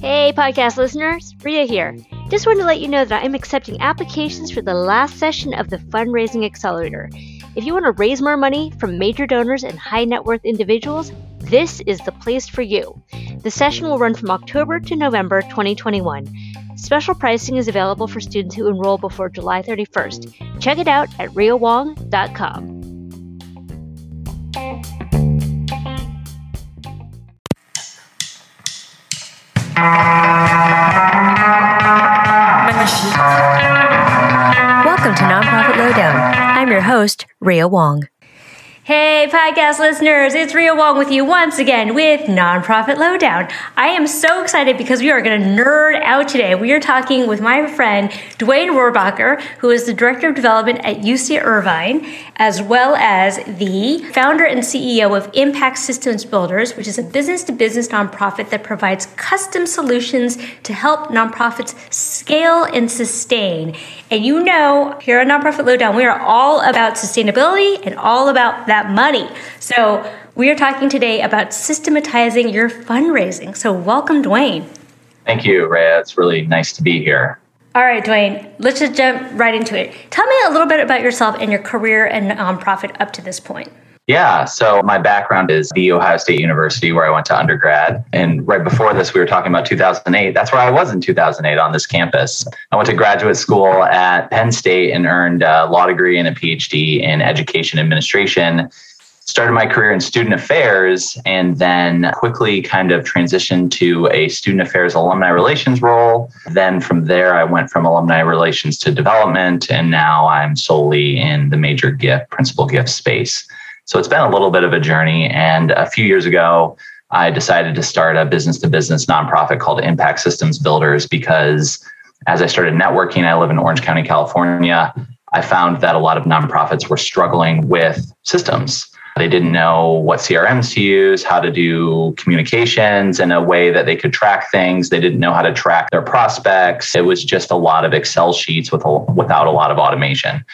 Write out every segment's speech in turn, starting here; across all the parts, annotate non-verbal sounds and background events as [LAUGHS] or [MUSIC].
Hey, podcast listeners, Rhea here. Just wanted to let you know that I'm accepting applications for the last session of the Fundraising Accelerator. If you want to raise more money from major donors and high net worth individuals, this is the place for you. The session will run from October to November 2021. Special pricing is available for students who enroll before July 31st. Check it out at rheawong.com. Welcome to Nonprofit Lowdown. I'm your host, Rhea Wong. Hey, podcast listeners, it's Rhea Wong with you once again with Nonprofit Lowdown. I am so excited because we are going to nerd out today. We are talking with my friend Dwayne Rohrabacher, who is the Director of Development at UC Irvine, as well as the founder and CEO of Impact Systems Builders, which is a business to business nonprofit that provides custom solutions to help nonprofits scale and sustain. And you know, here at Nonprofit Lowdown, we are all about sustainability and all about that that money. So we are talking today about systematizing your fundraising. So welcome, Dwayne. Thank you, Rhea. It's really nice to be here. All right, Dwayne, let's just jump right into it. Tell me a little bit about yourself and your career and nonprofit up to this point. Yeah. So my background is the Ohio State University, where I went to undergrad. And right before this, we were talking about 2008. That's where I was in 2008 on this campus. I went to graduate school at Penn State and earned a law degree and a PhD in education administration. Started my career in student affairs and then quickly kind of transitioned to a student affairs alumni relations role. Then from there, I went from alumni relations to development. And now I'm solely in the major gift, principal gift space. So it's been a little bit of a journey. And a few years ago, I decided to start a business to business nonprofit called Impact Systems Builders because as I started networking, I live in Orange County, California. I found that a lot of nonprofits were struggling with systems. They didn't know what CRMs to use, how to do communications in a way that they could track things. They didn't know how to track their prospects. It was just a lot of Excel sheets with a, without a lot of automation.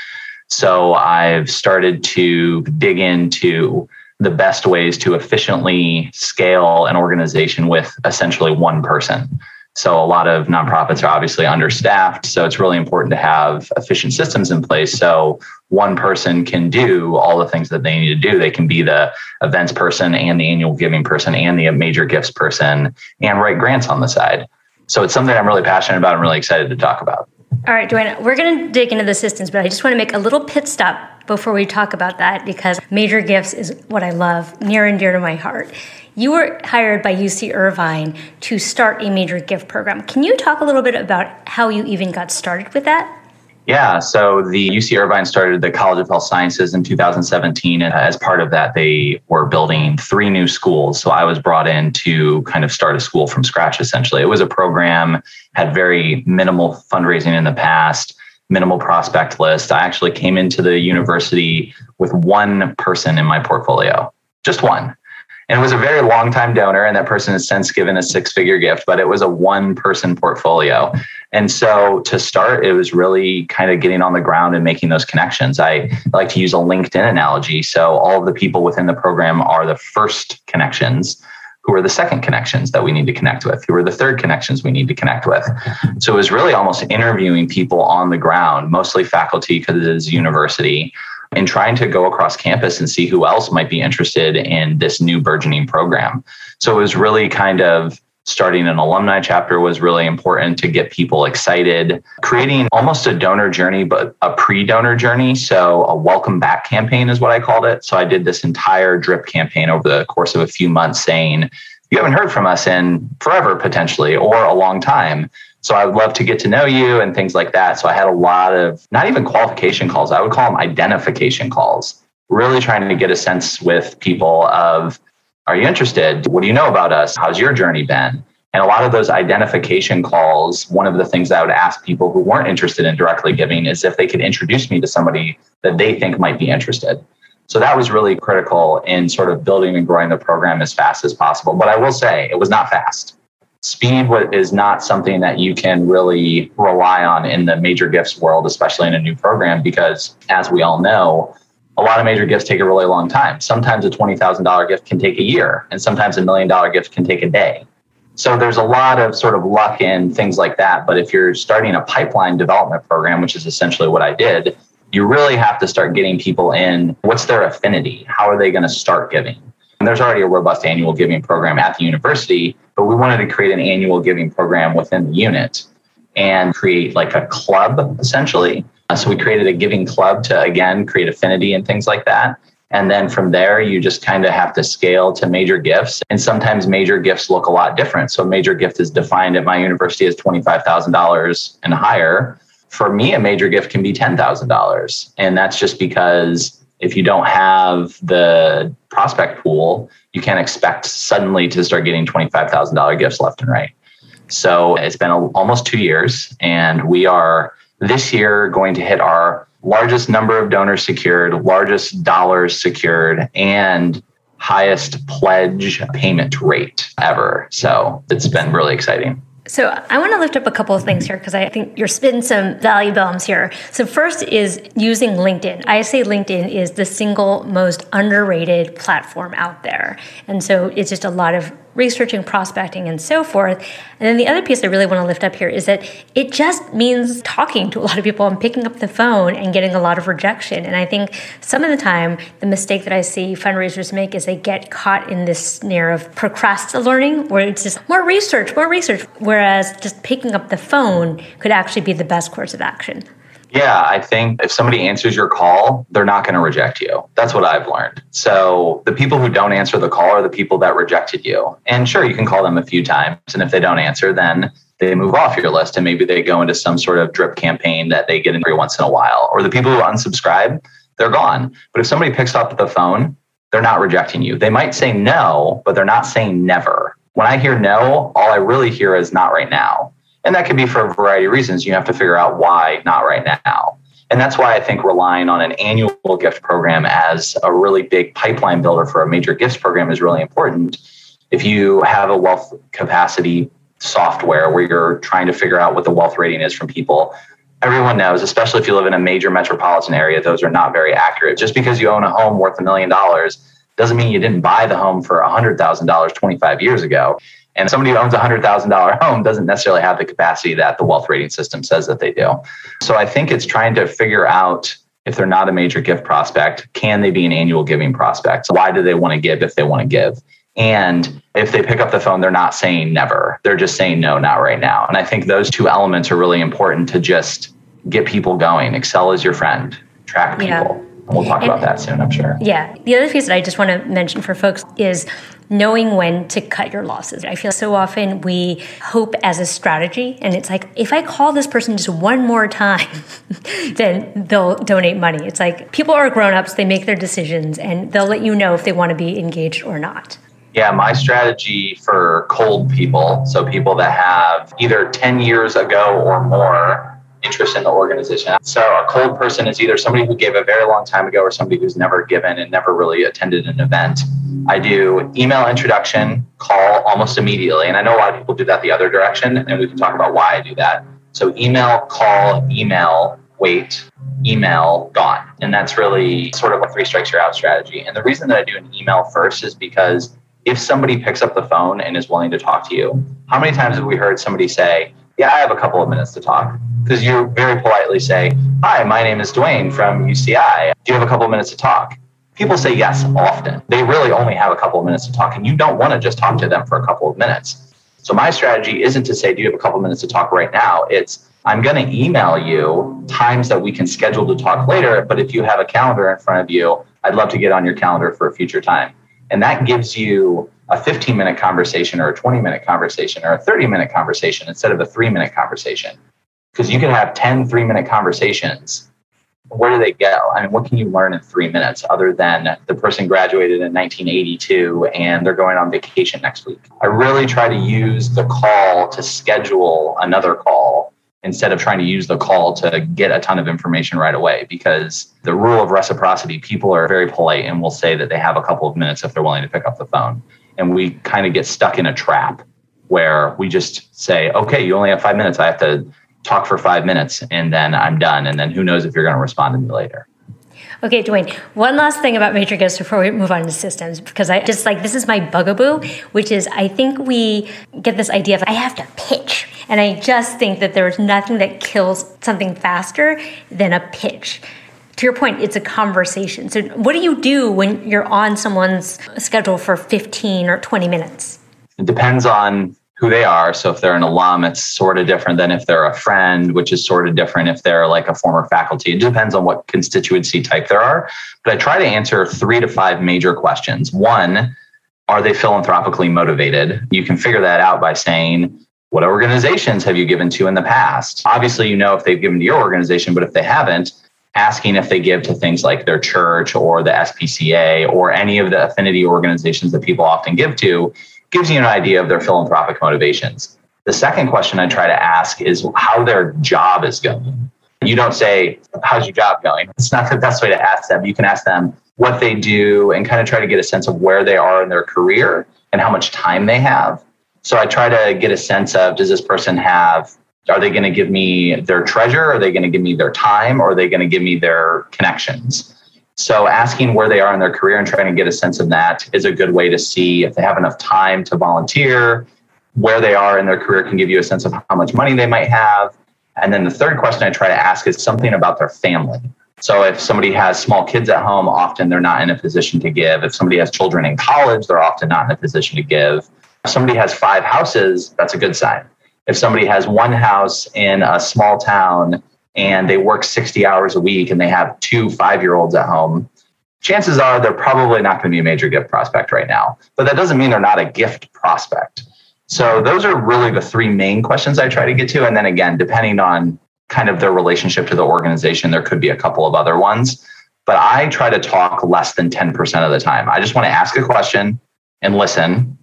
So I've started to dig into the best ways to efficiently scale an organization with essentially one person. So a lot of nonprofits are obviously understaffed. So it's really important to have efficient systems in place. So one person can do all the things that they need to do. They can be the events person and the annual giving person and the major gifts person and write grants on the side. So it's something I'm really passionate about and really excited to talk about. All right, Dwayne, we're going to dig into the systems, but I just want to make a little pit stop before we talk about that because major gifts is what I love, near and dear to my heart. You were hired by UC Irvine to start a major gift program. Can you talk a little bit about how you even got started with that? Yeah, so the UC Irvine started the College of Health Sciences in 2017. And as part of that, they were building three new schools. So I was brought in to kind of start a school from scratch, essentially. It was a program, had very minimal fundraising in the past, minimal prospect list. I actually came into the university with one person in my portfolio, just one. And it was a very long time donor, and that person has since given a six figure gift, but it was a one person portfolio. And so to start, it was really kind of getting on the ground and making those connections. I like to use a LinkedIn analogy. So all of the people within the program are the first connections who are the second connections that we need to connect with, who are the third connections we need to connect with. So it was really almost interviewing people on the ground, mostly faculty because it is university, and trying to go across campus and see who else might be interested in this new burgeoning program. So it was really kind of starting an alumni chapter was really important to get people excited. Creating almost a donor journey, but a pre donor journey. So, a welcome back campaign is what I called it. So, I did this entire drip campaign over the course of a few months saying, you haven't heard from us in forever, potentially, or a long time. So I would love to get to know you and things like that. So I had a lot of not even qualification calls, I would call them identification calls, really trying to get a sense with people of are you interested? What do you know about us? How's your journey been? And a lot of those identification calls, one of the things I would ask people who weren't interested in directly giving is if they could introduce me to somebody that they think might be interested. So that was really critical in sort of building and growing the program as fast as possible. But I will say it was not fast. Speed is not something that you can really rely on in the major gifts world, especially in a new program, because as we all know, a lot of major gifts take a really long time. Sometimes a $20,000 gift can take a year, and sometimes a million dollar gift can take a day. So there's a lot of sort of luck in things like that. But if you're starting a pipeline development program, which is essentially what I did, you really have to start getting people in. What's their affinity? How are they going to start giving? And there's already a robust annual giving program at the university, but we wanted to create an annual giving program within the unit and create like a club essentially. Uh, so we created a giving club to again create affinity and things like that. And then from there, you just kind of have to scale to major gifts. And sometimes major gifts look a lot different. So, major gift is defined at my university as $25,000 and higher. For me, a major gift can be $10,000. And that's just because if you don't have the prospect pool, you can't expect suddenly to start getting $25,000 gifts left and right. So, it's been a, almost two years, and we are this year going to hit our largest number of donors secured, largest dollars secured, and highest pledge payment rate ever. So it's been really exciting. So I want to lift up a couple of things here because I think you're spitting some value bombs here. So first is using LinkedIn. I say LinkedIn is the single most underrated platform out there. And so it's just a lot of researching, prospecting, and so forth. And then the other piece I really want to lift up here is that it just means talking to a lot of people and picking up the phone and getting a lot of rejection. And I think some of the time, the mistake that I see fundraisers make is they get caught in this snare of procrastinating learning, where it's just more research, more research, whereas just picking up the phone could actually be the best course of action. Yeah, I think if somebody answers your call, they're not going to reject you. That's what I've learned. So the people who don't answer the call are the people that rejected you. And sure, you can call them a few times. And if they don't answer, then they move off your list and maybe they go into some sort of drip campaign that they get in every once in a while. Or the people who unsubscribe, they're gone. But if somebody picks up the phone, they're not rejecting you. They might say no, but they're not saying never. When I hear no, all I really hear is not right now. And that could be for a variety of reasons. You have to figure out why not right now. And that's why I think relying on an annual gift program as a really big pipeline builder for a major gifts program is really important. If you have a wealth capacity software where you're trying to figure out what the wealth rating is from people, everyone knows, especially if you live in a major metropolitan area, those are not very accurate. Just because you own a home worth a million dollars doesn't mean you didn't buy the home for $100,000 25 years ago. And somebody who owns a $100,000 home doesn't necessarily have the capacity that the wealth rating system says that they do. So I think it's trying to figure out if they're not a major gift prospect, can they be an annual giving prospect? So why do they want to give if they want to give? And if they pick up the phone, they're not saying never. They're just saying no, not right now. And I think those two elements are really important to just get people going. Excel is your friend, track people. Yeah. And we'll talk and, about that soon, I'm sure. Yeah. The other piece that I just want to mention for folks is knowing when to cut your losses. I feel so often we hope as a strategy, and it's like, if I call this person just one more time, [LAUGHS] then they'll donate money. It's like people are grown ups, they make their decisions, and they'll let you know if they want to be engaged or not. Yeah, my strategy for cold people, so people that have either 10 years ago or more interest in the organization. So a cold person is either somebody who gave a very long time ago or somebody who's never given and never really attended an event. I do email introduction, call almost immediately. And I know a lot of people do that the other direction, and we can talk about why I do that. So email, call, email, wait, email, gone. And that's really sort of a three strikes you're out strategy. And the reason that I do an email first is because if somebody picks up the phone and is willing to talk to you, how many times have we heard somebody say, Yeah, I have a couple of minutes to talk? Because you very politely say, Hi, my name is Dwayne from UCI. Do you have a couple minutes to talk? People say yes often. They really only have a couple of minutes to talk, and you don't want to just talk to them for a couple of minutes. So, my strategy isn't to say, Do you have a couple minutes to talk right now? It's, I'm going to email you times that we can schedule to talk later. But if you have a calendar in front of you, I'd love to get on your calendar for a future time. And that gives you a 15 minute conversation or a 20 minute conversation or a 30 minute conversation instead of a three minute conversation because you can have 10 three minute conversations. Where do they go? I mean what can you learn in three minutes other than the person graduated in 1982 and they're going on vacation next week? I really try to use the call to schedule another call instead of trying to use the call to get a ton of information right away because the rule of reciprocity people are very polite and will say that they have a couple of minutes if they're willing to pick up the phone. And we kind of get stuck in a trap where we just say okay you only have five minutes. I have to talk for five minutes and then I'm done. And then who knows if you're going to respond to me later. Okay, Dwayne, one last thing about gifts before we move on to systems, because I just like this is my bugaboo, which is I think we get this idea of I have to pitch. And I just think that there's nothing that kills something faster than a pitch. To your point, it's a conversation. So, what do you do when you're on someone's schedule for 15 or 20 minutes? It depends on who they are. So if they're an alum, it's sort of different than if they're a friend, which is sort of different if they're like a former faculty. It depends on what constituency type there are. But I try to answer three to five major questions. One, are they philanthropically motivated? You can figure that out by saying, what organizations have you given to in the past? Obviously, you know if they've given to your organization, but if they haven't, asking if they give to things like their church or the SPCA or any of the affinity organizations that people often give to gives you an idea of their philanthropic motivations. The second question I try to ask is how their job is going. You don't say, How's your job going? It's not the best way to ask them. You can ask them what they do and kind of try to get a sense of where they are in their career and how much time they have. So I try to get a sense of does this person have, are they going to give me their treasure? Are they going to give me their time? Or are they going to give me their connections? So asking where they are in their career and trying to get a sense of that is a good way to see if they have enough time to volunteer, where they are in their career can give you a sense of how much money they might have. And then the third question I try to ask is something about their family. So if somebody has small kids at home, often they're not in a position to give. If somebody has children in college, they're often not in a position to give. If somebody has five houses, that's a good sign. If somebody has one house in a small town and they work 60 hours a week and they have two five year olds at home, chances are they're probably not going to be a major gift prospect right now. But that doesn't mean they're not a gift prospect. So those are really the three main questions I try to get to. And then again, depending on kind of their relationship to the organization, there could be a couple of other ones. But I try to talk less than 10% of the time. I just want to ask a question and listen,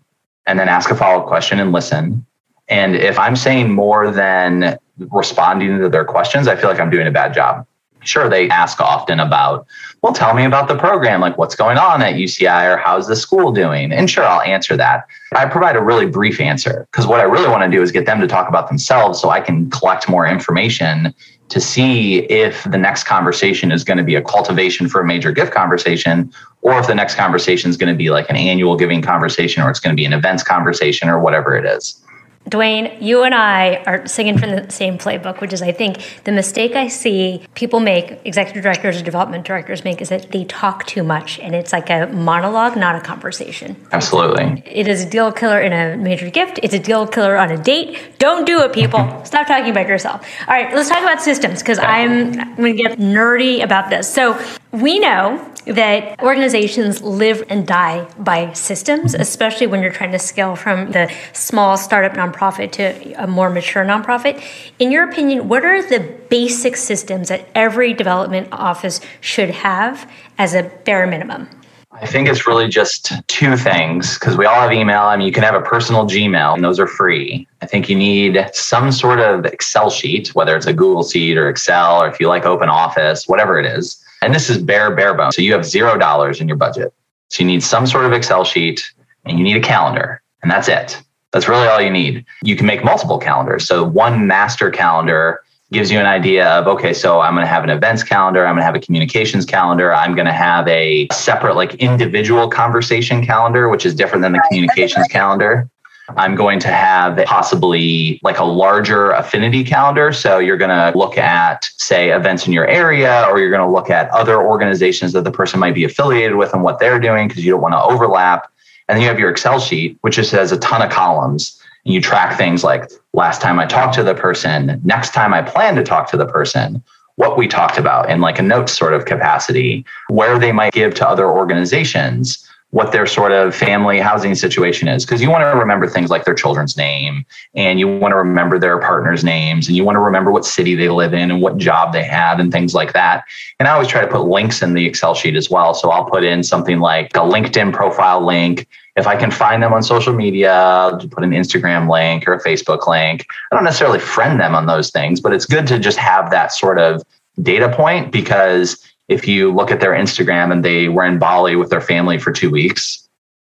and then ask a follow up question and listen. And if I'm saying more than responding to their questions, I feel like I'm doing a bad job. Sure, they ask often about, well, tell me about the program, like what's going on at UCI or how's the school doing? And sure, I'll answer that. I provide a really brief answer because what I really want to do is get them to talk about themselves so I can collect more information to see if the next conversation is going to be a cultivation for a major gift conversation or if the next conversation is going to be like an annual giving conversation or it's going to be an events conversation or whatever it is. Dwayne, you and I are singing from the same playbook, which is I think the mistake I see people make, executive directors or development directors make, is that they talk too much and it's like a monologue, not a conversation. Absolutely. It is a deal killer in a major gift. It's a deal killer on a date. Don't do it, people. [LAUGHS] Stop talking about yourself. All right, let's talk about systems because I'm, I'm going to get nerdy about this. So we know that organizations live and die by systems, especially when you're trying to scale from the small startup nonprofit to a more mature nonprofit. In your opinion, what are the basic systems that every development office should have as a bare minimum? I think it's really just two things because we all have email. I mean, you can have a personal Gmail, and those are free. I think you need some sort of Excel sheet, whether it's a Google Sheet or Excel, or if you like Open Office, whatever it is and this is bare, bare bones. So you have zero dollars in your budget. So you need some sort of Excel sheet and you need a calendar, and that's it. That's really all you need. You can make multiple calendars. So one master calendar gives you an idea of okay, so I'm going to have an events calendar, I'm going to have a communications calendar, I'm going to have a separate like individual conversation calendar, which is different than the communications calendar. I'm going to have possibly like a larger affinity calendar. So you're going to look at, say, events in your area, or you're going to look at other organizations that the person might be affiliated with and what they're doing because you don't want to overlap. And then you have your Excel sheet, which just has a ton of columns. And you track things like last time I talked to the person, next time I plan to talk to the person, what we talked about in like a notes sort of capacity, where they might give to other organizations what their sort of family housing situation is. Because you want to remember things like their children's name and you want to remember their partner's names and you want to remember what city they live in and what job they have and things like that. And i always try to put links in the excel sheet as well. So i'll put in something like a linkedin profile link. If i can find them on social media I'll put an instagram link or a facebook link. I don't necessarily friend them on those things but it's good to just have that sort of data point because if you look at their Instagram and they were in Bali with their family for two weeks,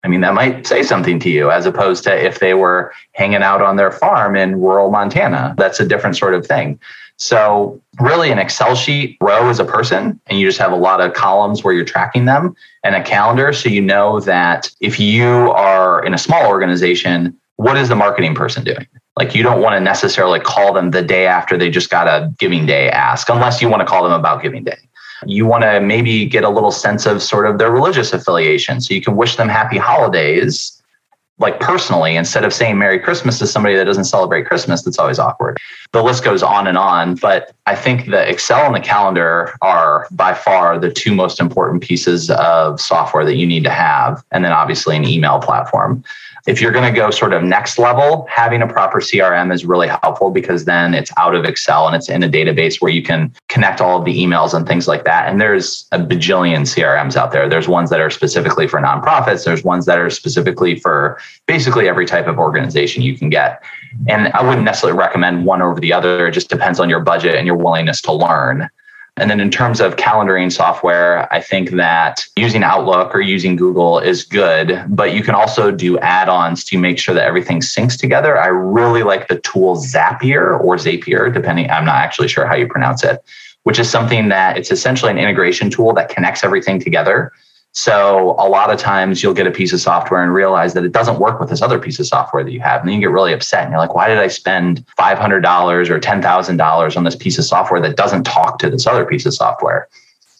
I mean, that might say something to you as opposed to if they were hanging out on their farm in rural Montana. That's a different sort of thing. So, really, an Excel sheet row is a person, and you just have a lot of columns where you're tracking them, and a calendar. So, you know that if you are in a small organization, what is the marketing person doing? Like, you don't want to necessarily call them the day after they just got a giving day ask, unless you want to call them about giving day. You want to maybe get a little sense of sort of their religious affiliation. So, you can wish them happy holidays like personally instead of saying merry christmas to somebody that doesn't celebrate christmas that's always awkward the list goes on and on but i think the excel and the calendar are by far the two most important pieces of software that you need to have and then obviously an email platform if you're going to go sort of next level, having a proper CRM is really helpful because then it's out of Excel and it's in a database where you can connect all of the emails and things like that. And there's a bajillion CRMs out there. There's ones that are specifically for nonprofits, there's ones that are specifically for basically every type of organization you can get. And I wouldn't necessarily recommend one over the other. It just depends on your budget and your willingness to learn. And then in terms of calendaring software, I think that using Outlook or using Google is good, but you can also do add ons to make sure that everything syncs together. I really like the tool Zapier or Zapier, depending, I'm not actually sure how you pronounce it, which is something that it's essentially an integration tool that connects everything together. So a lot of times you'll get a piece of software and realize that it doesn't work with this other piece of software that you have. And then you get really upset and you're like, why did I spend $500 or $10,000 on this piece of software that doesn't talk to this other piece of software?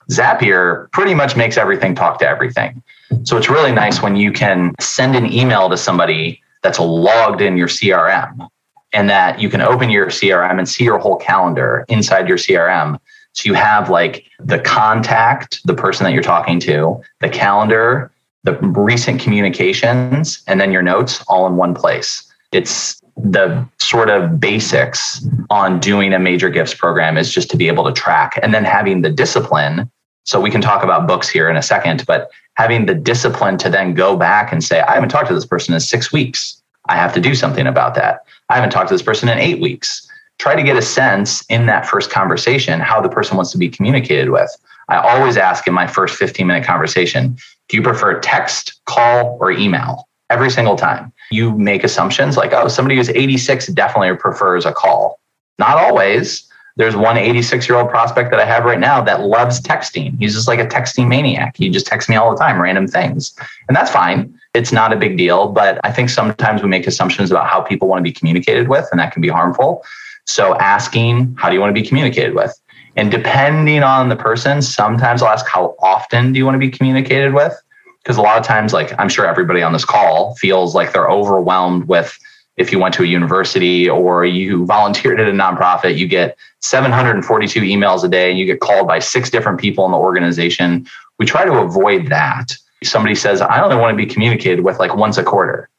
Zapier pretty much makes everything talk to everything. So it's really nice when you can send an email to somebody that's logged in your CRM and that you can open your CRM and see your whole calendar inside your CRM so you have like the contact, the person that you're talking to, the calendar, the recent communications, and then your notes all in one place. It's the sort of basics on doing a major gifts program is just to be able to track and then having the discipline. So we can talk about books here in a second, but having the discipline to then go back and say, I haven't talked to this person in six weeks. I have to do something about that. I haven't talked to this person in eight weeks try to get a sense in that first conversation how the person wants to be communicated with. I always ask in my first 15 minute conversation, do you prefer text, call, or email? Every single time. You make assumptions like, oh, somebody who's 86 definitely prefers a call. Not always. There's one 86 year old prospect that I have right now that loves texting. He's just like a texting maniac. He just texts me all the time, random things. And that's fine. It's not a big deal. But I think sometimes we make assumptions about how people want to be communicated with, and that can be harmful. So asking, how do you want to be communicated with? And depending on the person, sometimes I'll ask, how often do you want to be communicated with? Because a lot of times, like I'm sure everybody on this call feels like they're overwhelmed with if you went to a university or you volunteered at a nonprofit, you get 742 emails a day and you get called by six different people in the organization. We try to avoid that. Somebody says, I only want to be communicated with like once a quarter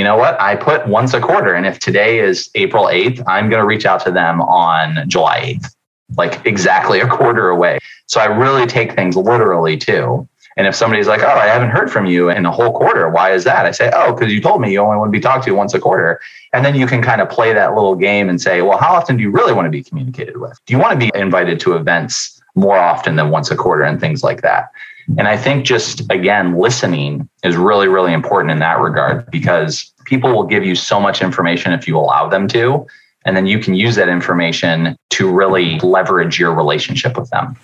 you know what? I put once a quarter. And if today is April 8th, I'm going to reach out to them on July 8th, like exactly a quarter away. So I really take things literally too. And if somebody's like, oh, I haven't heard from you in a whole quarter, why is that? I say, oh, because you told me you only want to be talked to once a quarter. And then you can kind of play that little game and say, well, how often do you really want to be communicated with? Do you want to be invited to events more often than once a quarter and things like that? And I think just again, listening is really, really important in that regard because people will give you so much information if you allow them to. And then you can use that information to really leverage your relationship with them.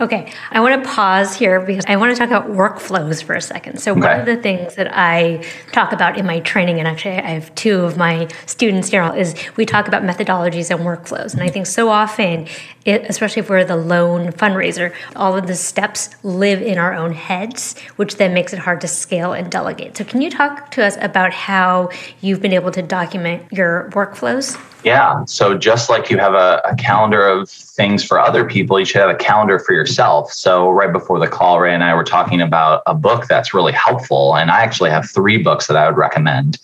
Okay, I want to pause here because I want to talk about workflows for a second. So, okay. one of the things that I talk about in my training, and actually I have two of my students here, is we talk about methodologies and workflows. And I think so often, it, especially if we're the lone fundraiser, all of the steps live in our own heads, which then makes it hard to scale and delegate. So, can you talk to us about how you've been able to document your workflows? Yeah. So just like you have a, a, calendar of things for other people, you should have a calendar for yourself. So right before the call, Rhea and I were talking about a book that's really helpful. And I actually have three books that I would recommend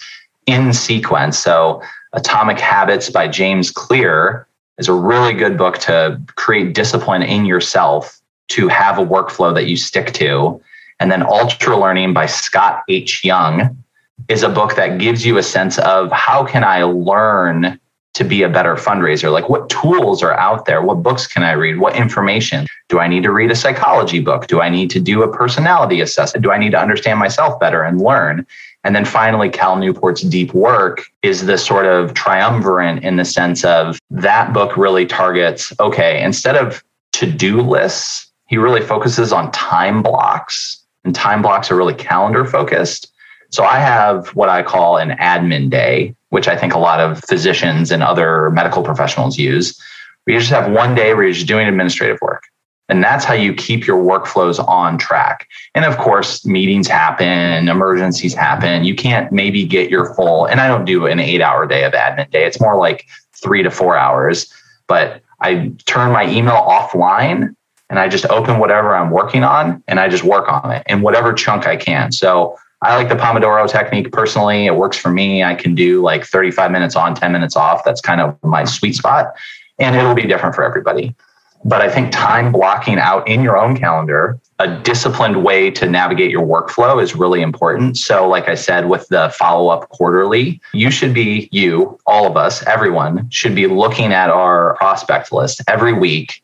in sequence. So Atomic Habits by James Clear is a really good book to create discipline in yourself to have a workflow that you stick to. And then Ultra Learning by Scott H. Young is a book that gives you a sense of how can I learn to be a better fundraiser? Like, what tools are out there? What books can I read? What information? Do I need to read a psychology book? Do I need to do a personality assessment? Do I need to understand myself better and learn? And then finally, Cal Newport's Deep Work is the sort of triumvirate in the sense of that book really targets okay, instead of to do lists, he really focuses on time blocks, and time blocks are really calendar focused. So I have what I call an admin day, which I think a lot of physicians and other medical professionals use. We just have one day where you're just doing administrative work. And that's how you keep your workflows on track. And of course, meetings happen, emergencies happen. You can't maybe get your full, and I don't do an eight hour day of admin day. It's more like three to four hours. But I turn my email offline and I just open whatever I'm working on and I just work on it in whatever chunk I can. So I like the Pomodoro technique personally. It works for me. I can do like 35 minutes on, 10 minutes off. That's kind of my sweet spot. And it'll be different for everybody. But I think time blocking out in your own calendar, a disciplined way to navigate your workflow is really important. So, like I said, with the follow up quarterly, you should be, you, all of us, everyone should be looking at our prospect list every week,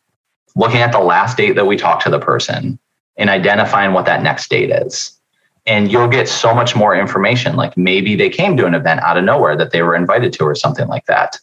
looking at the last date that we talked to the person and identifying what that next date is and you'll get so much more information. Like maybe they came to an event out of nowhere that they were invited to, or something like that.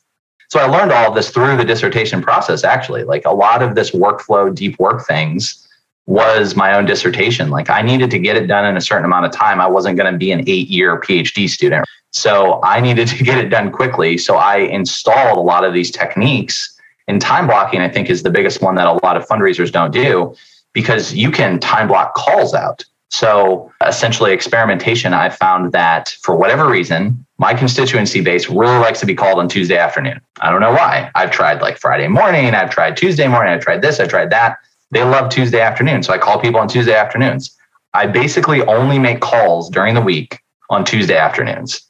So I learned all of this through the dissertation process, actually. Like a lot of this workflow, deep work things was my own dissertation. Like I needed to get it done in a certain amount of time. I wasn't going to be an eight year PhD student. So I needed to [LAUGHS] get it done quickly. So I installed a lot of these techniques. And time blocking, I think, is the biggest one that a lot of fundraisers don't do because you can time block calls out. So essentially, experimentation, I found that for whatever reason, my constituency base really likes to be called on Tuesday afternoon. I don't know why. I've tried like Friday morning, I've tried Tuesday morning, I've tried this, I've tried that. They love Tuesday afternoon. So I call people on Tuesday afternoons. I basically only make calls during the week on Tuesday afternoons.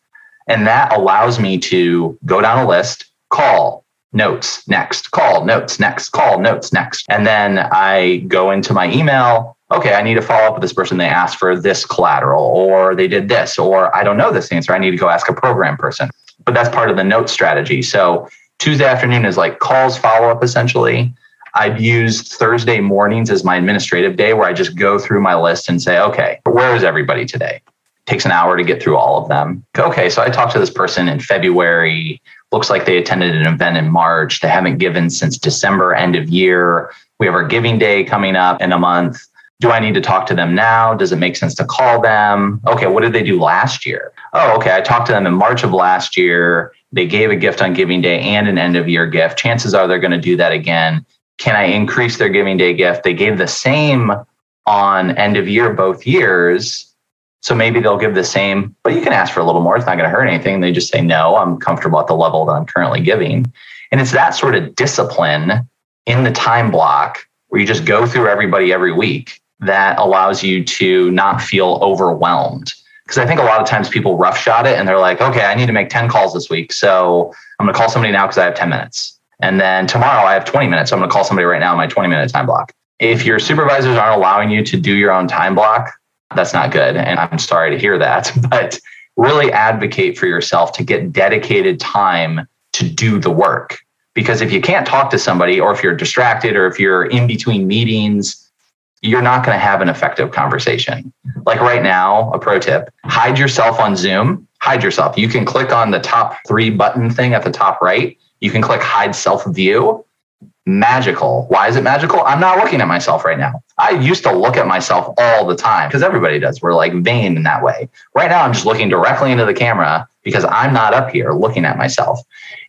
And that allows me to go down a list, call, notes, next, call, notes, next, call, notes, next. And then I go into my email okay, I need to follow up with this person. They asked for this collateral, or they did this, or I don't know this answer. I need to go ask a program person. But that's part of the note strategy. So Tuesday afternoon is like calls follow up essentially. I've used Thursday mornings as my administrative day where I just go through my list and say, okay, where is everybody today? It takes an hour to get through all of them. Okay, so I talked to this person in February. Looks like they attended an event in March. They haven't given since December, end of year. We have our giving day coming up in a month do I need to talk to them now? Does it make sense to call them? Okay, what did they do last year? Oh, okay, I talked to them in March of last year. They gave a gift on giving day and an end of year gift. Chances are they're going to do that again. Can I increase their giving day gift? They gave the same on end of year both years. So maybe they'll give the same, but you can ask for a little more. It's not going to hurt anything. They just say, no, I'm comfortable at the level that I'm currently giving. And it's that sort of discipline in the time block where you just go through everybody every week that allows you to not feel overwhelmed. Because I think a lot of times people roughshot it and they're like, okay, I need to make 10 calls this week. So I'm going to call somebody now because I have 10 minutes. And then tomorrow I have 20 minutes. So I'm going to call somebody right now in my 20 minute time block. If your supervisors aren't allowing you to do your own time block, that's not good. And I'm sorry to hear that. [LAUGHS] But really advocate for yourself to get dedicated time to do the work. Because if you can't talk to somebody, or if you're distracted, or if you're in between meetings, you're not going to have an effective conversation. Like right now, a pro tip hide yourself on Zoom, hide yourself. You can click on the top three button thing at the top right. You can click hide self view magical. Why is it magical? I'm not looking at myself right now. I used to look at myself all the time because everybody does. We're like vain in that way. Right now, I'm just looking directly into the camera because I'm not up here looking at myself.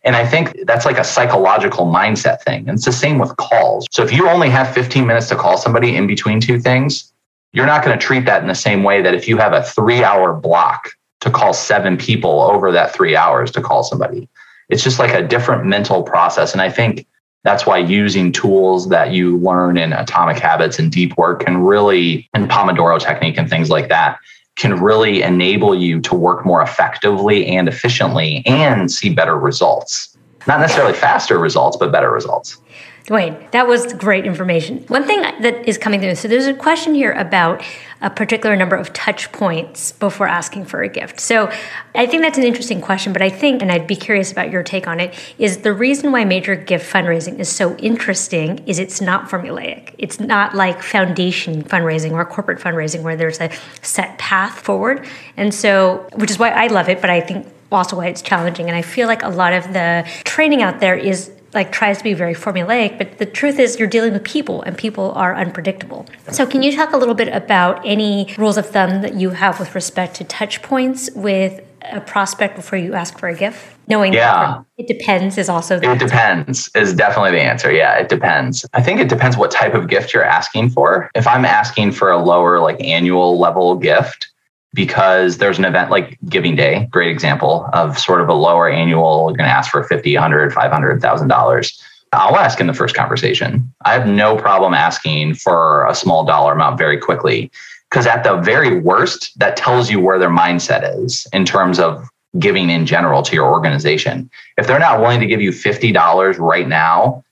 And I think that's like a psychological mindset thing. And it's the same with calls. So if you only have 15 minutes to call somebody in between two things, you're not going to treat that in the same way that if you have a three hour block to call seven people over that three hours to call somebody. It's just like a different mental process. And I think that's why using tools that you learn in atomic habits and deep work can really, and Pomodoro technique and things like that, can really enable you to work more effectively and efficiently and see better results. Not necessarily faster results, but better results. Dwayne, that was great information. One thing that is coming through so there's a question here about a particular number of touch points before asking for a gift. So I think that's an interesting question, but I think, and I'd be curious about your take on it, is the reason why major gift fundraising is so interesting is it's not formulaic. It's not like foundation fundraising or corporate fundraising where there's a set path forward. And so, which is why I love it, but I think also why it's challenging. And I feel like a lot of the training out there is like tries to be very formulaic, but the truth is you're dealing with people and people are unpredictable. So can you talk a little bit about any rules of thumb that you have with respect to touch points with a prospect before you ask for a gift? Knowing yeah. that it depends is also the It answer. depends is definitely the answer. Yeah, it depends. I think it depends what type of gift you're asking for. If I'm asking for a lower like annual level gift, because there's an event like Giving Day, great example of sort of a lower annual, you're going to ask for 50, 100, 500, $1,000. I'll ask in the first conversation. I have no problem asking for a small dollar amount very quickly because at the very worst, that tells you where their mindset is in terms of giving in general to your organization. If they're not willing to give you $50 right now,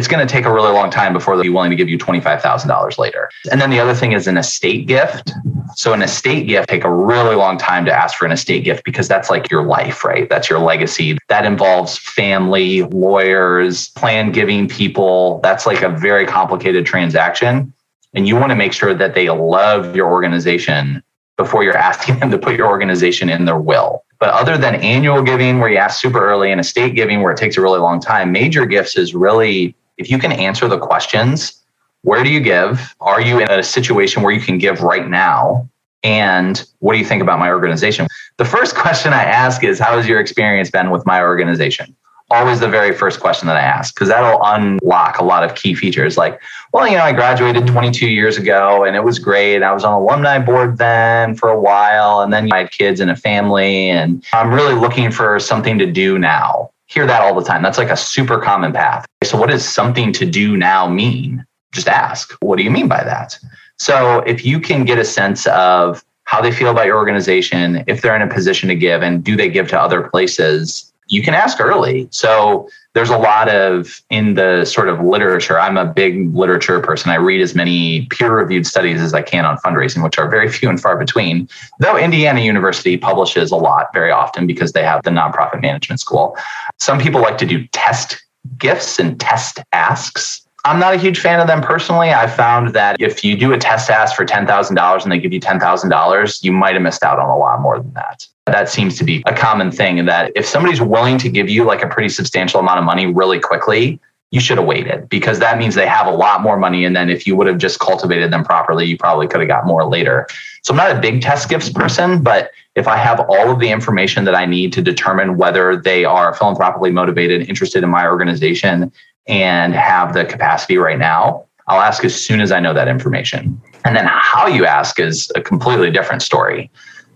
it's going to take a really long time before they'll be willing to give you $25,000 later. And then the other thing is an estate gift. So an estate gift take a really long time to ask for an estate gift because that's like your life, right? That's your legacy. That involves family, lawyers, plan giving people. That's like a very complicated transaction. And you want to make sure that they love your organization before you're [LAUGHS] asking them to put your organization in their will. But other than annual giving, where you ask super early, and estate giving, where it takes a really long time, major gifts is really if you can answer the questions, where do you give? Are you in a situation where you can give right now? And what do you think about my organization? The first [LAUGHS] question I ask is, How has your experience been with my organization? Always the very first question that I ask, because that'll unlock a lot of key features. Like, well, you know, I graduated 22 years ago and it was great. I was on alumni board then for a while, and then I had kids and a family, and I'm really looking for something to do now hear that all the time. That's like a super common path. So, what does something to do now mean? Just ask, what do you mean by that? So, if you can get a sense of how they feel about your organization, if they're in a position to give, and do they give to other places, you can ask early. So, there's a lot of in the sort of literature. I'm a big literature person. I read as many peer reviewed studies as I can on fundraising, which are very few and far between. Though Indiana University publishes a lot very often because they have the nonprofit management school. Some people like to do test gifts and test asks. I'm not a huge fan of them personally. I found that if you do a test ask for $10,000 and they give you $10,000, you might have missed out on a lot more than that. That seems to be a common thing that if somebody's willing to give you like a pretty substantial amount of money really quickly, you should have waited because that means they have a lot more money. And then if you would have just cultivated them properly, you probably could have got more later. So I'm not a big test gifts person, but if I have all of the information that I need to determine whether they are philanthropically motivated, interested in my organization, and have the capacity right now, I'll ask as soon as I know that information. And then how you ask is a completely different story.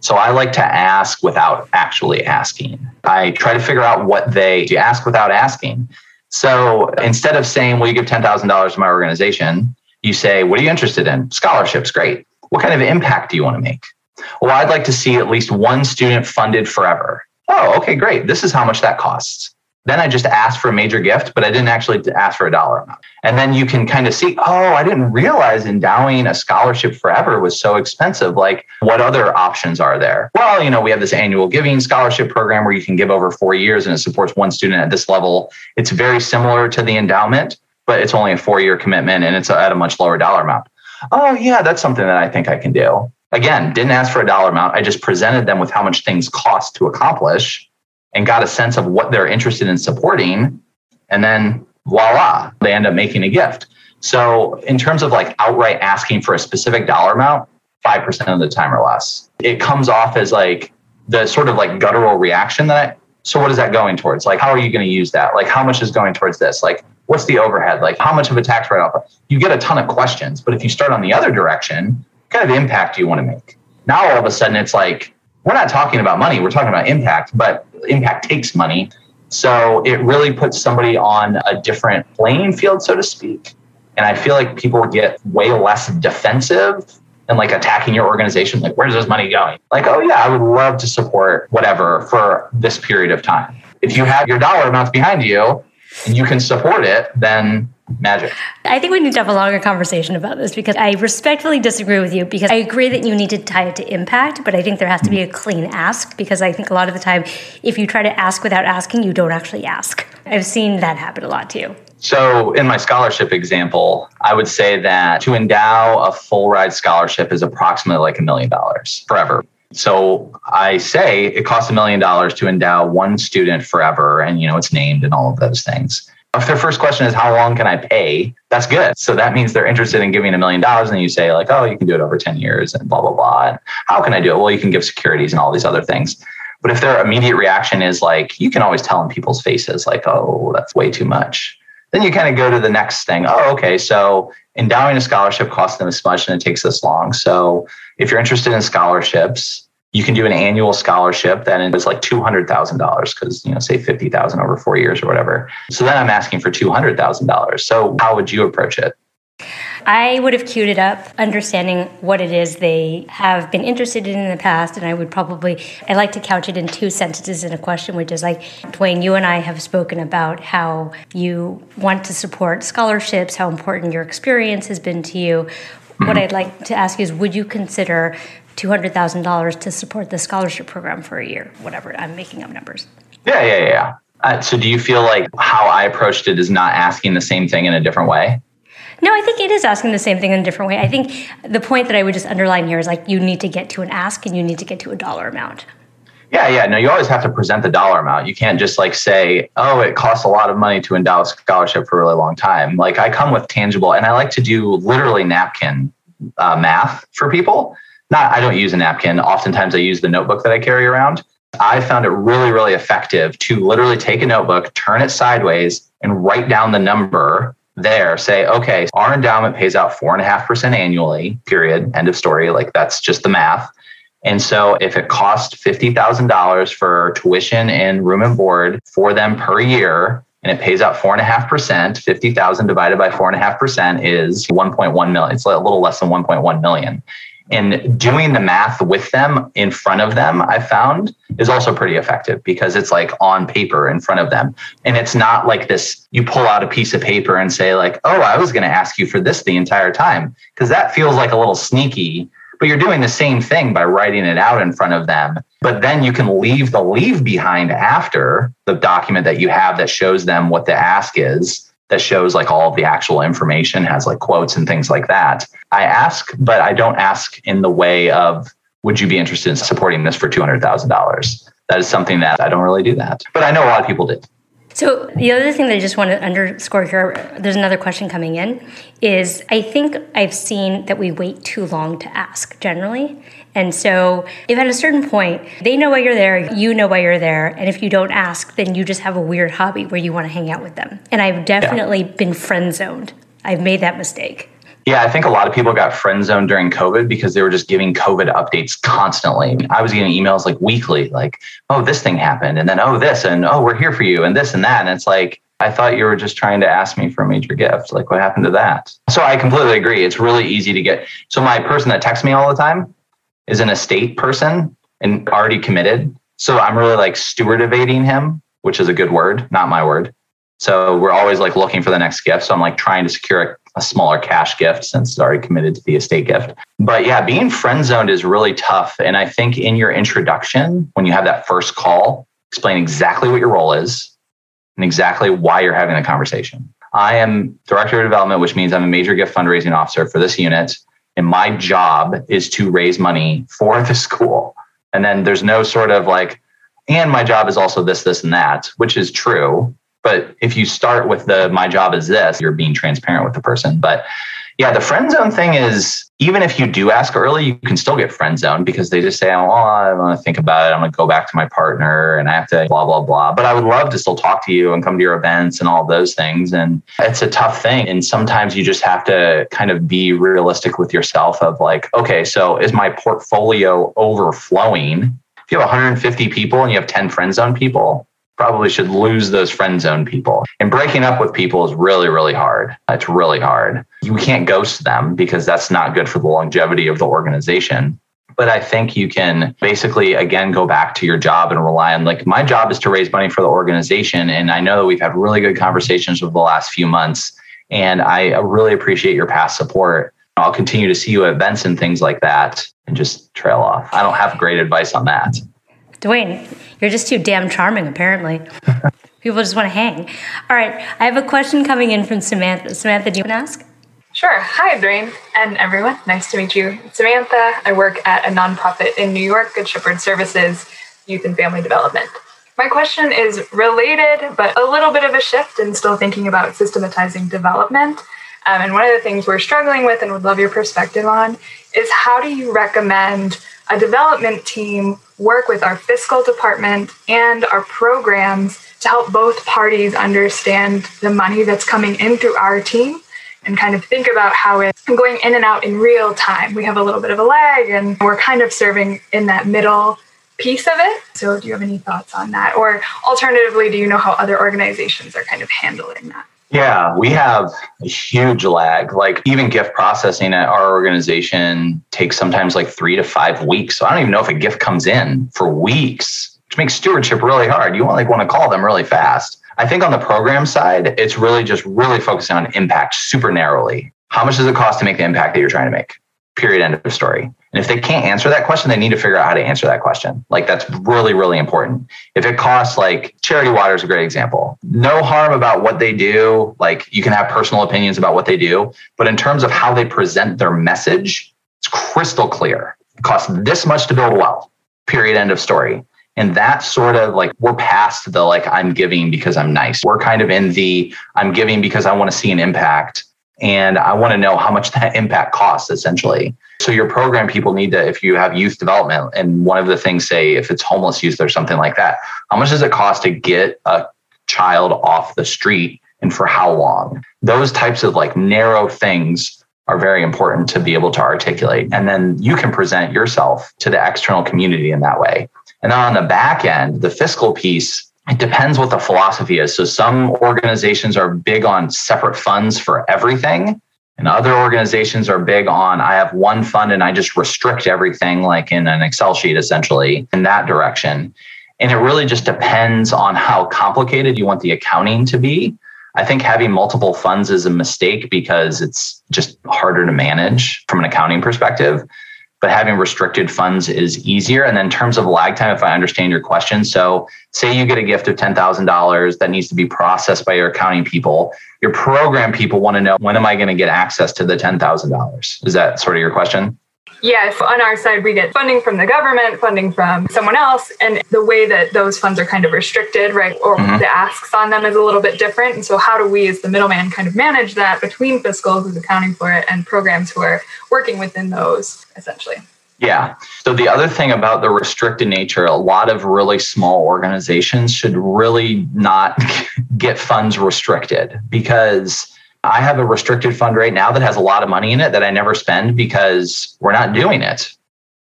So I like to ask without actually asking. I try to figure out what they do ask without asking. So instead of saying, Will you give $10,000 to my organization? You say, What are you interested in? Scholarships, great. What kind of impact do you want to make? Well, I'd like to see at least one student funded forever. Oh, okay, great. This is how much that costs. Then I just asked for a major gift, but I didn't actually ask for a dollar amount. And then you can kind of see, oh, I didn't realize endowing a scholarship forever was so expensive. Like, what other options are there? Well, you know, we have this annual giving scholarship program where you can give over four years and it supports one student at this level. It's very similar to the endowment, but it's only a four year commitment and it's at a much lower dollar amount. Oh, yeah, that's something that I think I can do. Again, didn't ask for a dollar amount. I just presented them with how much things cost to accomplish and got a sense of what they're interested in supporting. And then voila, they end up making a gift. So, in terms of like outright asking for a specific dollar amount, 5% of the time or less, it comes off as like the sort of like guttural reaction that I, so what is that going towards? Like, how are you going to use that? Like, how much is going towards this? Like, what's the overhead? Like, how much of a tax write off? You get a ton of questions. But if you start on the other direction, kind of impact do you want to make? Now, all of a sudden, it's like, we're not talking about money, we're talking about impact, but impact takes money. So it really puts somebody on a different playing field, so to speak. And I feel like people get way less defensive and like attacking your organization. Like, where's this money going? Like, oh, yeah, I would love to support whatever for this period of time. If you have your dollar amounts behind you and you can support it, then magic. I think we need to have a longer conversation about this because I respectfully disagree with you because I agree that you need to tie it to impact, but I think there has to be a clean ask because I think a lot of the time, if you try to ask without asking, you don't actually ask. I've seen that happen a lot too. So, in my scholarship example, I would say that to endow a full ride scholarship is approximately like a million dollars forever. So I say it costs a million dollars to endow one student forever, and you know it's named and all of those things. If their first question is how long can I pay, that's good. So that means they're interested in giving a million dollars, and you say like, oh, you can do it over ten years, and blah blah blah. And how can I do it? Well, you can give securities and all these other things. But if their immediate reaction is like, you can always tell in people's faces, like, oh, that's way too much. Then you kind of go to the next thing. Oh, okay. So endowing a scholarship costs them this much and it takes this long. So if you're interested in scholarships, you can do an annual scholarship then it's like $200,000 because, you know, say 50,000 over four years or whatever. So then I'm asking for $200,000. So how would you approach it? I would have queued it up, understanding what it is they have been interested in in the past. And I would probably, I like to couch it in two sentences in a question, which is like, Dwayne, you and I have spoken about how you want to support scholarships, how important your experience has been to you. Mm-hmm. What I'd like to ask you is, would you consider $200,000 to support the scholarship program for a year? Whatever, I'm making up numbers. Yeah, yeah, yeah. Uh, so do you feel like how I approached it is not asking the same thing in a different way? No, I think it is asking the same thing in a different way. I think the point that I would just underline here is like you need to get to an ask and you need to get to a dollar amount. Yeah, yeah. No, you always have to present the dollar amount. You can't just like say, oh, it costs a lot of money to endow a scholarship for a really long time. Like I come with tangible, and I like to do literally napkin uh, math for people. Not, I don't use a napkin. Oftentimes I use the notebook that I carry around. I found it really, really effective to literally take a notebook, turn it sideways, and write down the number there say, okay, our endowment pays out four and a half percent annually, period, end of story. Like that's just the math. And so if it costs $50,000 for tuition and room and board for them per year, and it pays out four and a half percent, 50,000 divided by four and a half percent is 1.1 million. It's a little less than 1.1 million and doing the math with them in front of them i found is also pretty effective because it's like on paper in front of them. And it's not like this you pull out a piece of paper and say like oh i was going to ask you for this the entire time because that feels like a little sneaky but you're doing the same thing by writing it out in front of them. But then you can leave the leave behind after the document that you have that shows them what the ask is that shows like all the actual information, has like quotes and things like that. I ask, but I don't ask in the way of, would you be interested in supporting this for $200,000? That is something that I don't really do that. But I know a lot of people did. So the other thing that I just want to underscore here, there's another question coming in, is I think I've seen that we wait too long to ask generally. And so if at a certain point they know why you're there, you know why you're there, and if you don't ask, then you just have a weird hobby where you want to hang out with them. And I've definitely yeah. been friend zoned. I've made that mistake. Yeah, I think a lot of people got friend zoned during COVID because they were just giving COVID updates constantly. I was getting emails like weekly, like, oh, this thing happened, and then oh, this, and oh, we're here for you, and this and that. And it's like, I thought you were just trying to ask me for a major gift. Like, what happened to that? So I completely agree. It's really easy to get. So my person that texts me all the time is an estate person and already committed. So I'm really like stewarding him, which is a good word, not my word. So we're always like looking for the next gift. So I'm like trying to secure a, a smaller cash gift since it's already committed to the estate gift. But yeah, being friend zoned is really tough. And I think in your introduction, when you have that first call, explain exactly what your role is and exactly why you're having the conversation. I am director of development, which means I'm a major gift fundraising officer for this unit. And my job is to raise money for the school. And then there's no sort of like, and my job is also this, this, and that, which is true. But if you start with the my job is this, you're being transparent with the person. But yeah, the friend zone thing is even if you do ask early, you can still get friend zoned because they just say, oh, I want to think about it. I'm going to go back to my partner and I have to blah, blah, blah. But I would love to still talk to you and come to your events and all those things. And it's a tough thing. And sometimes you just have to kind of be realistic with yourself of like, okay, so is my portfolio overflowing? If you have 150 people and you have 10 friend zone people, probably should lose those friend zone people. And breaking up with people is really, really hard. It's really hard. You can't ghost them because that's not good for the longevity of the organization. But I think you can basically, again, go back to your job and rely on like, my job is to raise money for the organization. And I know that we've had really good conversations over the last few months. And I really appreciate your past support. I'll continue to see you at events and things like that and just trail off. I don't have great advice on that. Dwayne, you're just too damn charming, apparently. [LAUGHS] People just want to hang. All right, I have a question coming in from Samantha. Samantha, do you want to ask? Sure. Hi, Dwayne and everyone. Nice to meet you. Samantha. I work at a nonprofit in New York, Good Shepherd Services, Youth and Family Development. My question is related, but a little bit of a shift and still thinking about systematizing development. Um, and one of the things we're struggling with and would love your perspective on is how do you recommend a development team work with our fiscal department and our programs to help both parties understand the money that's coming in through our team and kind of think about how it's going in and out in real time. We have a little bit of a lag and we're kind of serving in that middle piece of it. So, do you have any thoughts on that? Or alternatively, do you know how other organizations are kind of handling that? Yeah, we have a huge lag. Like even gift processing at our organization takes sometimes like three to five weeks. So I don't even know if a gift comes in for weeks, which makes stewardship really hard. You want like want to call them really fast. I think on the program side, it's really just really focusing on impact super narrowly. How much does it cost to make the impact that you're trying to make? Period. End of story. And if they can't answer that question, they need to figure out how to answer that question. Like that's really, really important. If it costs like charity water is a great example. No harm about what they do. Like you can have personal opinions about what they do, but in terms of how they present their message, it's crystal clear. It costs this much to build a well. Period. End of story. And that sort of like we're past the like I'm giving because I'm nice. We're kind of in the I'm giving because I want to see an impact and I want to know how much [LAUGHS] that impact costs essentially. So your program people need to, if you have youth development, and one of the things, say if it's homeless youth or something like that, how much does it cost to get a child off the street and for how long? Those types of like narrow things are very important to be able to articulate. And then you can present yourself to the external community in that way. And then on the back end, the fiscal piece, it depends what the philosophy is. So some organizations are big on separate funds for everything. And other organizations are big on I have one fund and I just restrict everything like in an Excel sheet essentially in that direction. And it really just depends on how complicated you want the accounting to be. I think having multiple funds is a mistake because it's just harder to manage from an accounting perspective but having restricted funds is easier. And then in terms of lag time, if I understand your question, so say you get a gift of $10,000 that needs to be processed by your accounting people, your program people want to know when am I going to get access to the $10,000? Is that sort of your question? Yes, on our side, we get funding from the government, funding from someone else, and the way that those funds are kind of restricted, right, or mm-hmm. the asks on them is a little bit different. And so, how do we, as the middleman, kind of manage that between fiscal, who's accounting for it, and programs who are working within those, essentially? Yeah. So the other thing about the restricted nature, a lot of really small organizations should really not [LAUGHS] get funds restricted because I have a restricted fund right now that has a lot of money in it that I never spend because we're not doing it.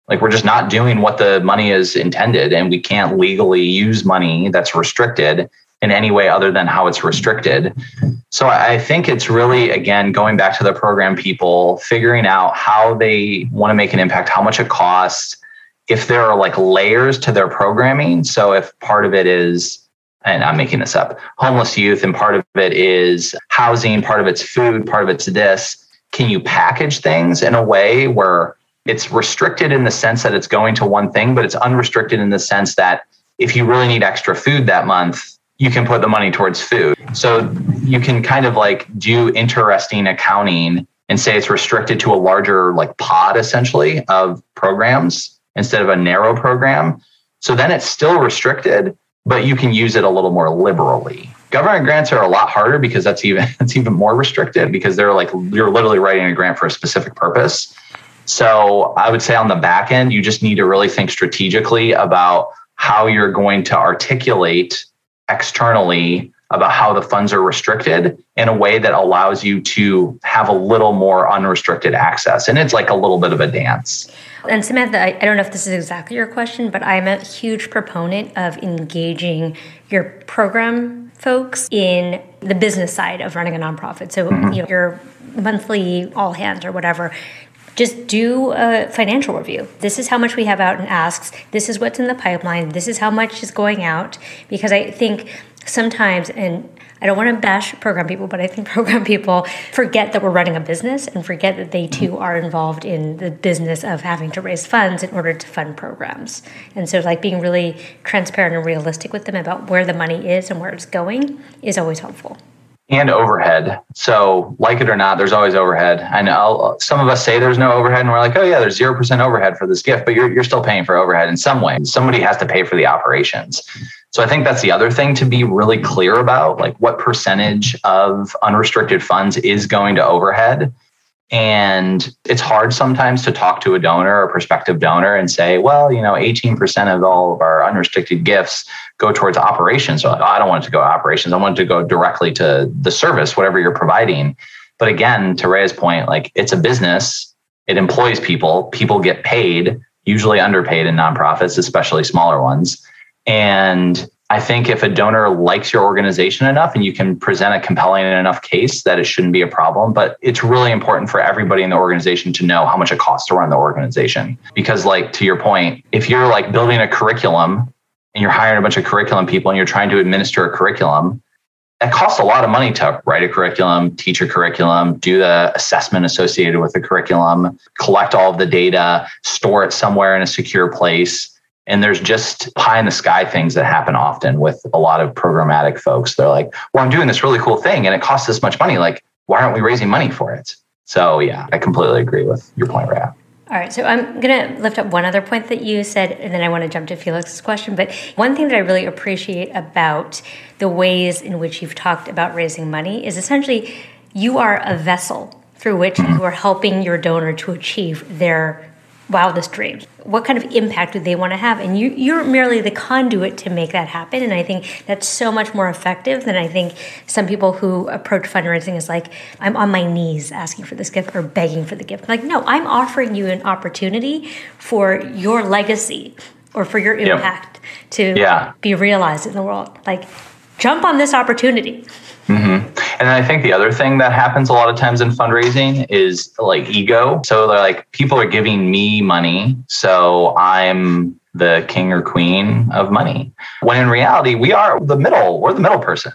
Like we're just not doing what the money is intended, and we can't legally use money that's restricted in any way other than how it's restricted. So I think it's really, again, going back to the program people, figuring out how they want to make an impact, how much it costs, if there are like layers to their programming. So if part of it is and I'm making this up, homeless youth, and part of it is housing, part of it's food, part of it's this. Can you package things in a way where it's restricted in the sense that it's going to one thing, but it's unrestricted in the sense that if you really need extra food that month, you can put the money towards food. So you can kind of like do interesting accounting and say it's restricted to a larger like pod essentially of programs instead of a narrow program. So then it's still restricted, but you can use it a little more liberally. Government grants are a lot harder because that's even [LAUGHS] that's even more restricted because they're like you're literally writing a grant for a specific purpose. So I would say on the back end, you just need to really think strategically about how you're going to articulate externally about how the funds are restricted in a way that allows you to have a little more unrestricted access. And it's like a little bit of a dance. And Samantha, I, I don't know if this is exactly your question, but I'm a huge proponent of engaging your program folks in the business side of running a nonprofit. So, mm-hmm. you know, your monthly all hands or whatever just do a financial review. This is how much we have out in asks. This is what's in the pipeline. This is how much is going out. Because I think sometimes, and I don't want to bash program people, but I think [LAUGHS] program people forget that we're running a business and forget that they too are involved in the business of having to raise funds in order to fund programs. And so, like being really transparent and realistic with them about where the money is and where it's going is always helpful and overhead. So, like it or not, there's always overhead. I know some of us say there's no overhead, and we're like, oh, yeah, there's 0% overhead for this gift, but you're, you're still paying for overhead in some way. Somebody has to pay for the operations. So, I think that's the other thing to be really clear about like what percentage of unrestricted funds is going to overhead and it's hard sometimes to talk to a donor or prospective donor and say, well, you know, 18% of all of our unrestricted gifts go towards operations. So like, oh, I don't want it to go to operations. I want it to go directly to the service, whatever you're providing. But again, to Rhea's point, like it's a business, it employs people, people get paid, usually underpaid in nonprofits, especially smaller ones. And I think if a donor likes your organization enough and you can present a compelling enough case that it shouldn't be a problem, but it's really important for everybody in the organization to know how much it costs to run the organization. Because, like, to your point, if you're like building a curriculum and you're hiring a bunch of curriculum people and you're trying to administer a curriculum, it costs a lot of money to write a curriculum, teach a curriculum, do the assessment associated with the curriculum, collect all of the data, store it somewhere in a secure place and there's just pie in the sky things that happen often with a lot of programmatic folks. They're like, well, I'm doing this really cool thing and it costs this much money. Like, why aren't we raising money for it? So, yeah, I completely agree with your point, Rhea. All right, so I'm going to lift up one other point that you said, and then I want to jump to Felix's question. But one thing that I really appreciate about the ways in which you've talked about raising money is essentially you are a vessel through which mm-hmm. you are helping your donor to achieve their wildest dreams what kind of impact do they want to have and you, you're merely the conduit to make that happen and i think that's so much more effective than i think some people who approach fundraising as like i'm on my knees asking for this gift or begging for the gift like no i'm offering you an opportunity for your legacy or for your impact yep. to yeah. be realized in the world like jump on this opportunity Mm-hmm. And I think the other thing that happens a lot of times in fundraising is like ego. So they're like, people are giving me money. So I'm the king or queen of money. When in reality, we are the middle, we're the middle person.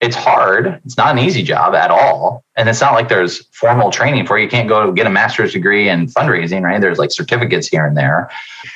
It's hard. It's not an easy job at all. And it's not like there's formal training for you. You can't go get a master's degree in fundraising, right? There's like certificates here and there.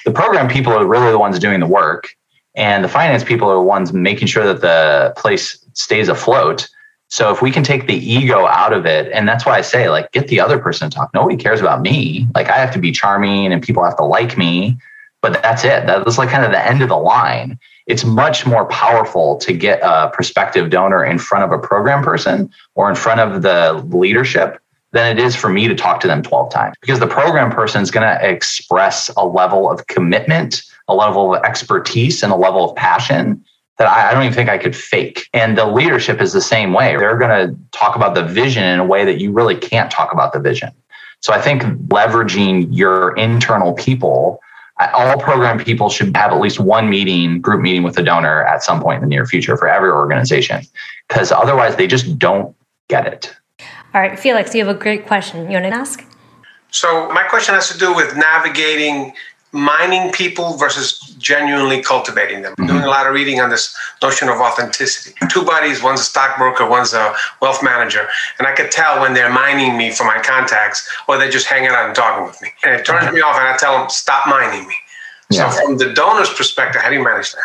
The program people are really the ones doing the work. And the finance people are the ones making sure that the place stays afloat. So if we can take the ego out of it, and that's why I say, like, get the other person to talk. Nobody cares about me. Like, I have to be charming and people have to like me, but that's it. That's like kind of the end of the line. It's much more powerful to get a prospective donor in front of a program person or in front of the leadership than it is for me to talk to them 12 times because the program person is going to express a level of commitment, a level of expertise, and a level of passion that I, don't even think I could fake. And the leadership is the same way. They're going to talk about the vision in a way that you really can't talk about the vision. So I think leveraging your internal people, all program people should have at least one meeting, group meeting with a donor at some point in the near future for every organization, because otherwise they just don't get it. All right, Felix, you have a great question. You want to ask? So my question has to do with navigating mining people versus genuinely cultivating them. Mm-hmm. Doing a lot of reading on this notion of authenticity. Two buddies, one's a stockbroker, one's a wealth manager, and I could tell when they're mining me for my contacts or they're just hanging out and talking with me. And it turns mm-hmm. me off, and I tell them, stop mining me. Yeah. So, from the donor's perspective, how do you manage that?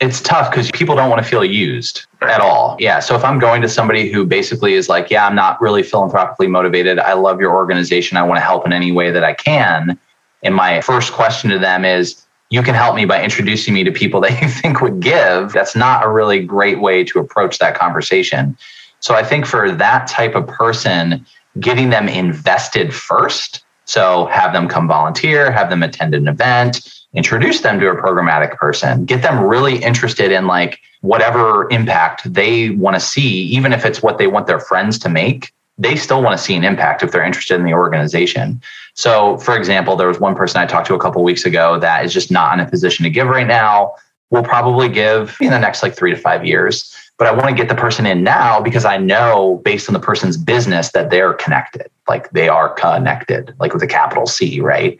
It's tough because people don't want to feel used right. at all. Yeah. So if I'm going to somebody who basically is like, yeah, I'm not really philanthropically motivated. I love your organization. I want to help in any way that I can and my first question to them is, you can help me by introducing me to people that [LAUGHS] you think would give. That's not a really great way to approach that conversation. So I think for that type of person, getting them invested first. So have them come volunteer, have them attend an event, introduce them to a programmatic person, get them really interested in like whatever impact they want to see, even if it's what they want their friends to make they still want to see an impact if they're interested in the organization. So, for example, there was one person I talked to a couple weeks ago that is just not in a position to give right now. Will probably give in the next like three to five years. But I want to get the person in now because I know based on the person's business that they're connected, like they are connected, like with a capital C, right?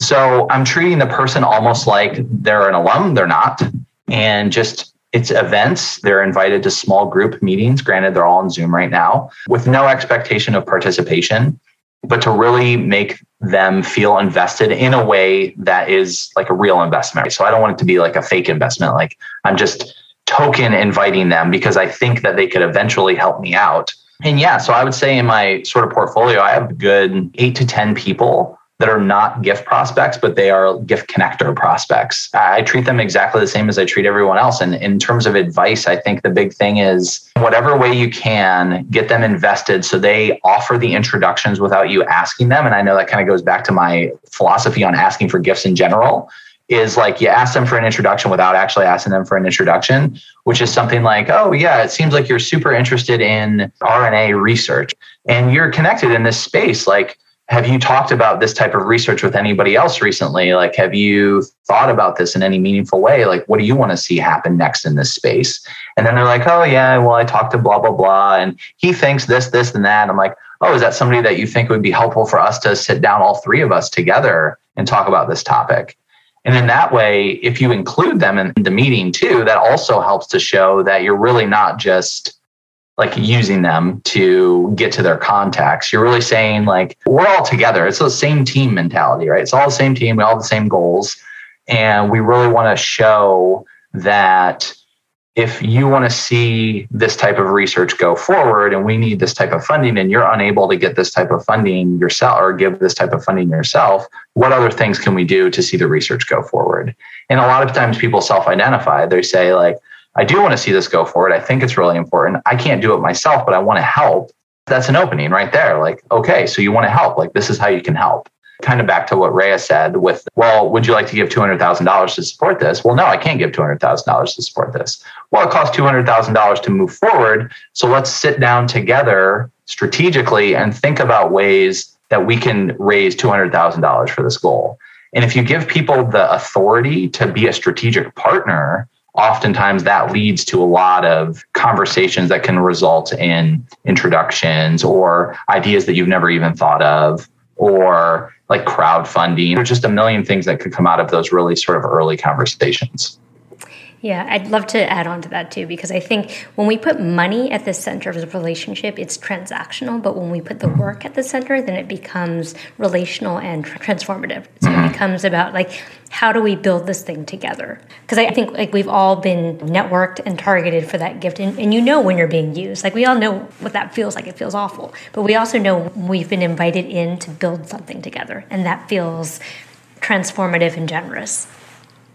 So I'm treating the person almost like they're an alum, they're not, and just It's events. They're invited to small group meetings. Granted, they're all on Zoom right now with no expectation of participation, but to really make them feel invested in a way that is like a real investment. So I don't want it to be like a fake investment. Like I'm just token inviting them because I think that they could eventually help me out. And yeah, so I would say in my sort of portfolio, I have good eight to 10 people that are not gift prospects, but they are gift connector prospects. I treat them exactly the same as I treat everyone else. And in terms of advice, I think the big thing is whatever way you can get them invested so they offer the introductions without you asking them. And I know that kind of goes back to my philosophy on asking for gifts in general is like you ask them for an introduction without actually asking them for an introduction, which is something like, oh, yeah, it seems like you're super interested in RNA research and you're connected in this space. Like, have you talked about this type of research with anybody else recently? Like, have you thought about this in any meaningful way? Like, what do you want to see happen next in this space? And then they're like, oh, yeah, well, I talked to blah, blah, blah. And he thinks this, this, and that. I'm like, oh, is that somebody that you think would be helpful for us to sit down, all three of us together and talk about this topic? And in that way, if you include them in the meeting too, that also helps to show that you're really not just like using them to get to their contacts. You're really saying like we're all together. It's the same team mentality, right? It's all the same team. We all have the same goals, and we really want to show that if you want to see this type of research go forward and we need this type of funding and you're unable to get this type of funding yourself or give this type of funding yourself, what other things can we do to see the research go forward? And a lot of times people self identify. They say, like, I do want to see this go forward. I think it's really important. I can't do it myself, but I want to help. That's an opening right there. Like, okay, so you want to help. Like, this is how you can help. Kind of back to what Rhea said with, well, would you like to give $200,000 to support this? Well, no, I can't give $200,000 to support this. Well, it costs $200,000 to move forward. So let's sit down together strategically and think about ways that we can raise $200,000 for this goal. And if you give people the authority to be a strategic partner, oftentimes that leads to a lot of conversations that can result in introductions or ideas that you've never even thought of or like crowdfunding There's just a million things that could come out of those really sort of early conversations yeah, I'd love to add on to that too, because I think when we put money at the center of the relationship, it's transactional. But when we put the work at the center, then it becomes relational and transformative. So becomes about like, how do we build this thing together? Because I think like we've all been networked and targeted for that gift, and, and you know when you're being used. Like we all know what that feels like. It feels awful, but we also know we've been invited in to build something together, and that feels transformative and generous.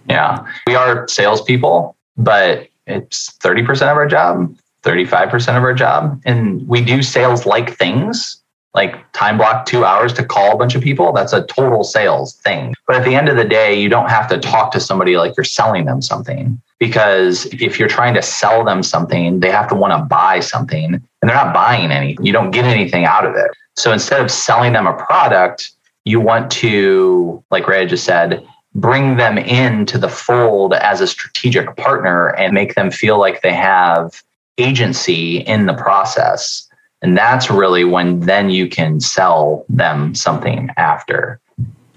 Yeah. We are salespeople, but it's 30% of our job, 35% of our job. And we do sales like things, like time block two hours to call a bunch of people. That's a total sales thing. But at the end of the day, you don't have to talk to somebody like you're selling them something. Because if you're trying to sell them something, they have to want to buy something and they're not buying anything. You don't get anything out of it. So instead of selling them a product, you want to, like Rhea just said, bring them into the fold as a strategic partner and make them feel like they have agency in the process. And that's really when then you can sell them something after.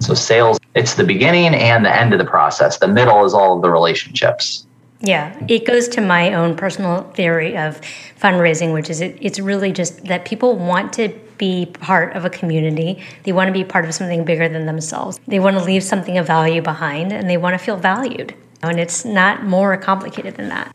So sales, it's the beginning and the end of the process. The middle is all of the relationships. Yeah, it goes to my own personal theory of fundraising, which is it, it's really just that people want to be part of a community. They want to be part of something bigger than themselves. They want to leave something of value behind and they want to feel valued. And it's not more complicated than that.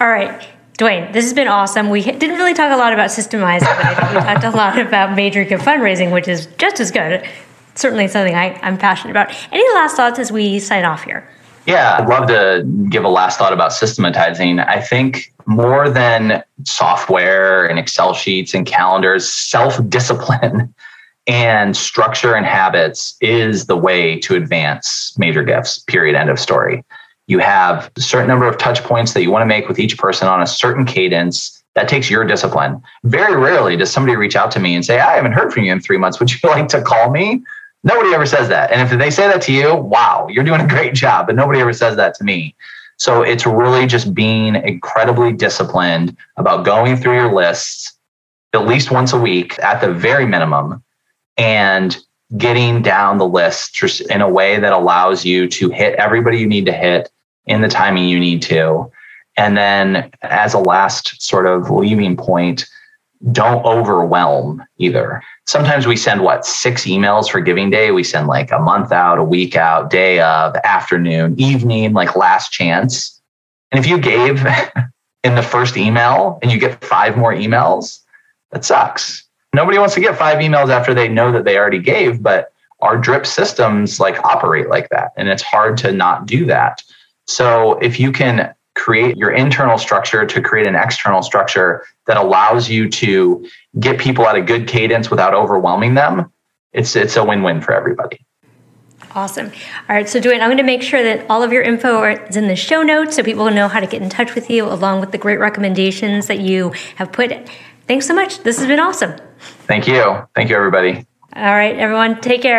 All right. Dwayne, this has been awesome. We didn't really talk a lot about systemizing, but I think we talked a lot about major gift fundraising, which is just as good. Certainly something I, I'm passionate about. Any last thoughts as we sign off here? Yeah, I'd love to give a last thought about systematizing. I think more than software and Excel sheets and calendars, self discipline [LAUGHS] and structure and habits is the way to advance major gifts, period, end of story. You have a certain number of touch points that you want to make with each person on a certain cadence. That takes your discipline. Very rarely does somebody reach out to me and say, I haven't heard from you in three months. Would you [LAUGHS] like to call me? Nobody ever says that. And if they say that to you, wow, you're doing a great job. But nobody ever says that to me. So it's really just being incredibly disciplined about going through your lists at least once a week at the very minimum and getting down the list in a way that allows you to hit everybody you need to hit in the timing you need to And then, as a last sort of leaving point, don't overwhelm either. Sometimes we send what six emails for giving day. We send like a month out, a week out, day of, afternoon, evening, like last chance. And if you gave [LAUGHS] in the first email and you get five more emails, that sucks. Nobody wants to get five emails after they know that they already gave, but our drip systems like operate like that. And it's hard to not do that. So if you can create your internal structure to create an external structure that allows you to get people at a good cadence without overwhelming them, it's it's a win-win for everybody. Awesome. All right, so Dwayne, I'm going to make sure that all of your info is in the show notes so people know how to get in touch with you, along with the great recommendations that you have put. Thanks so much. This has been awesome. Thank you. Thank you, everybody. All right, everyone, take care.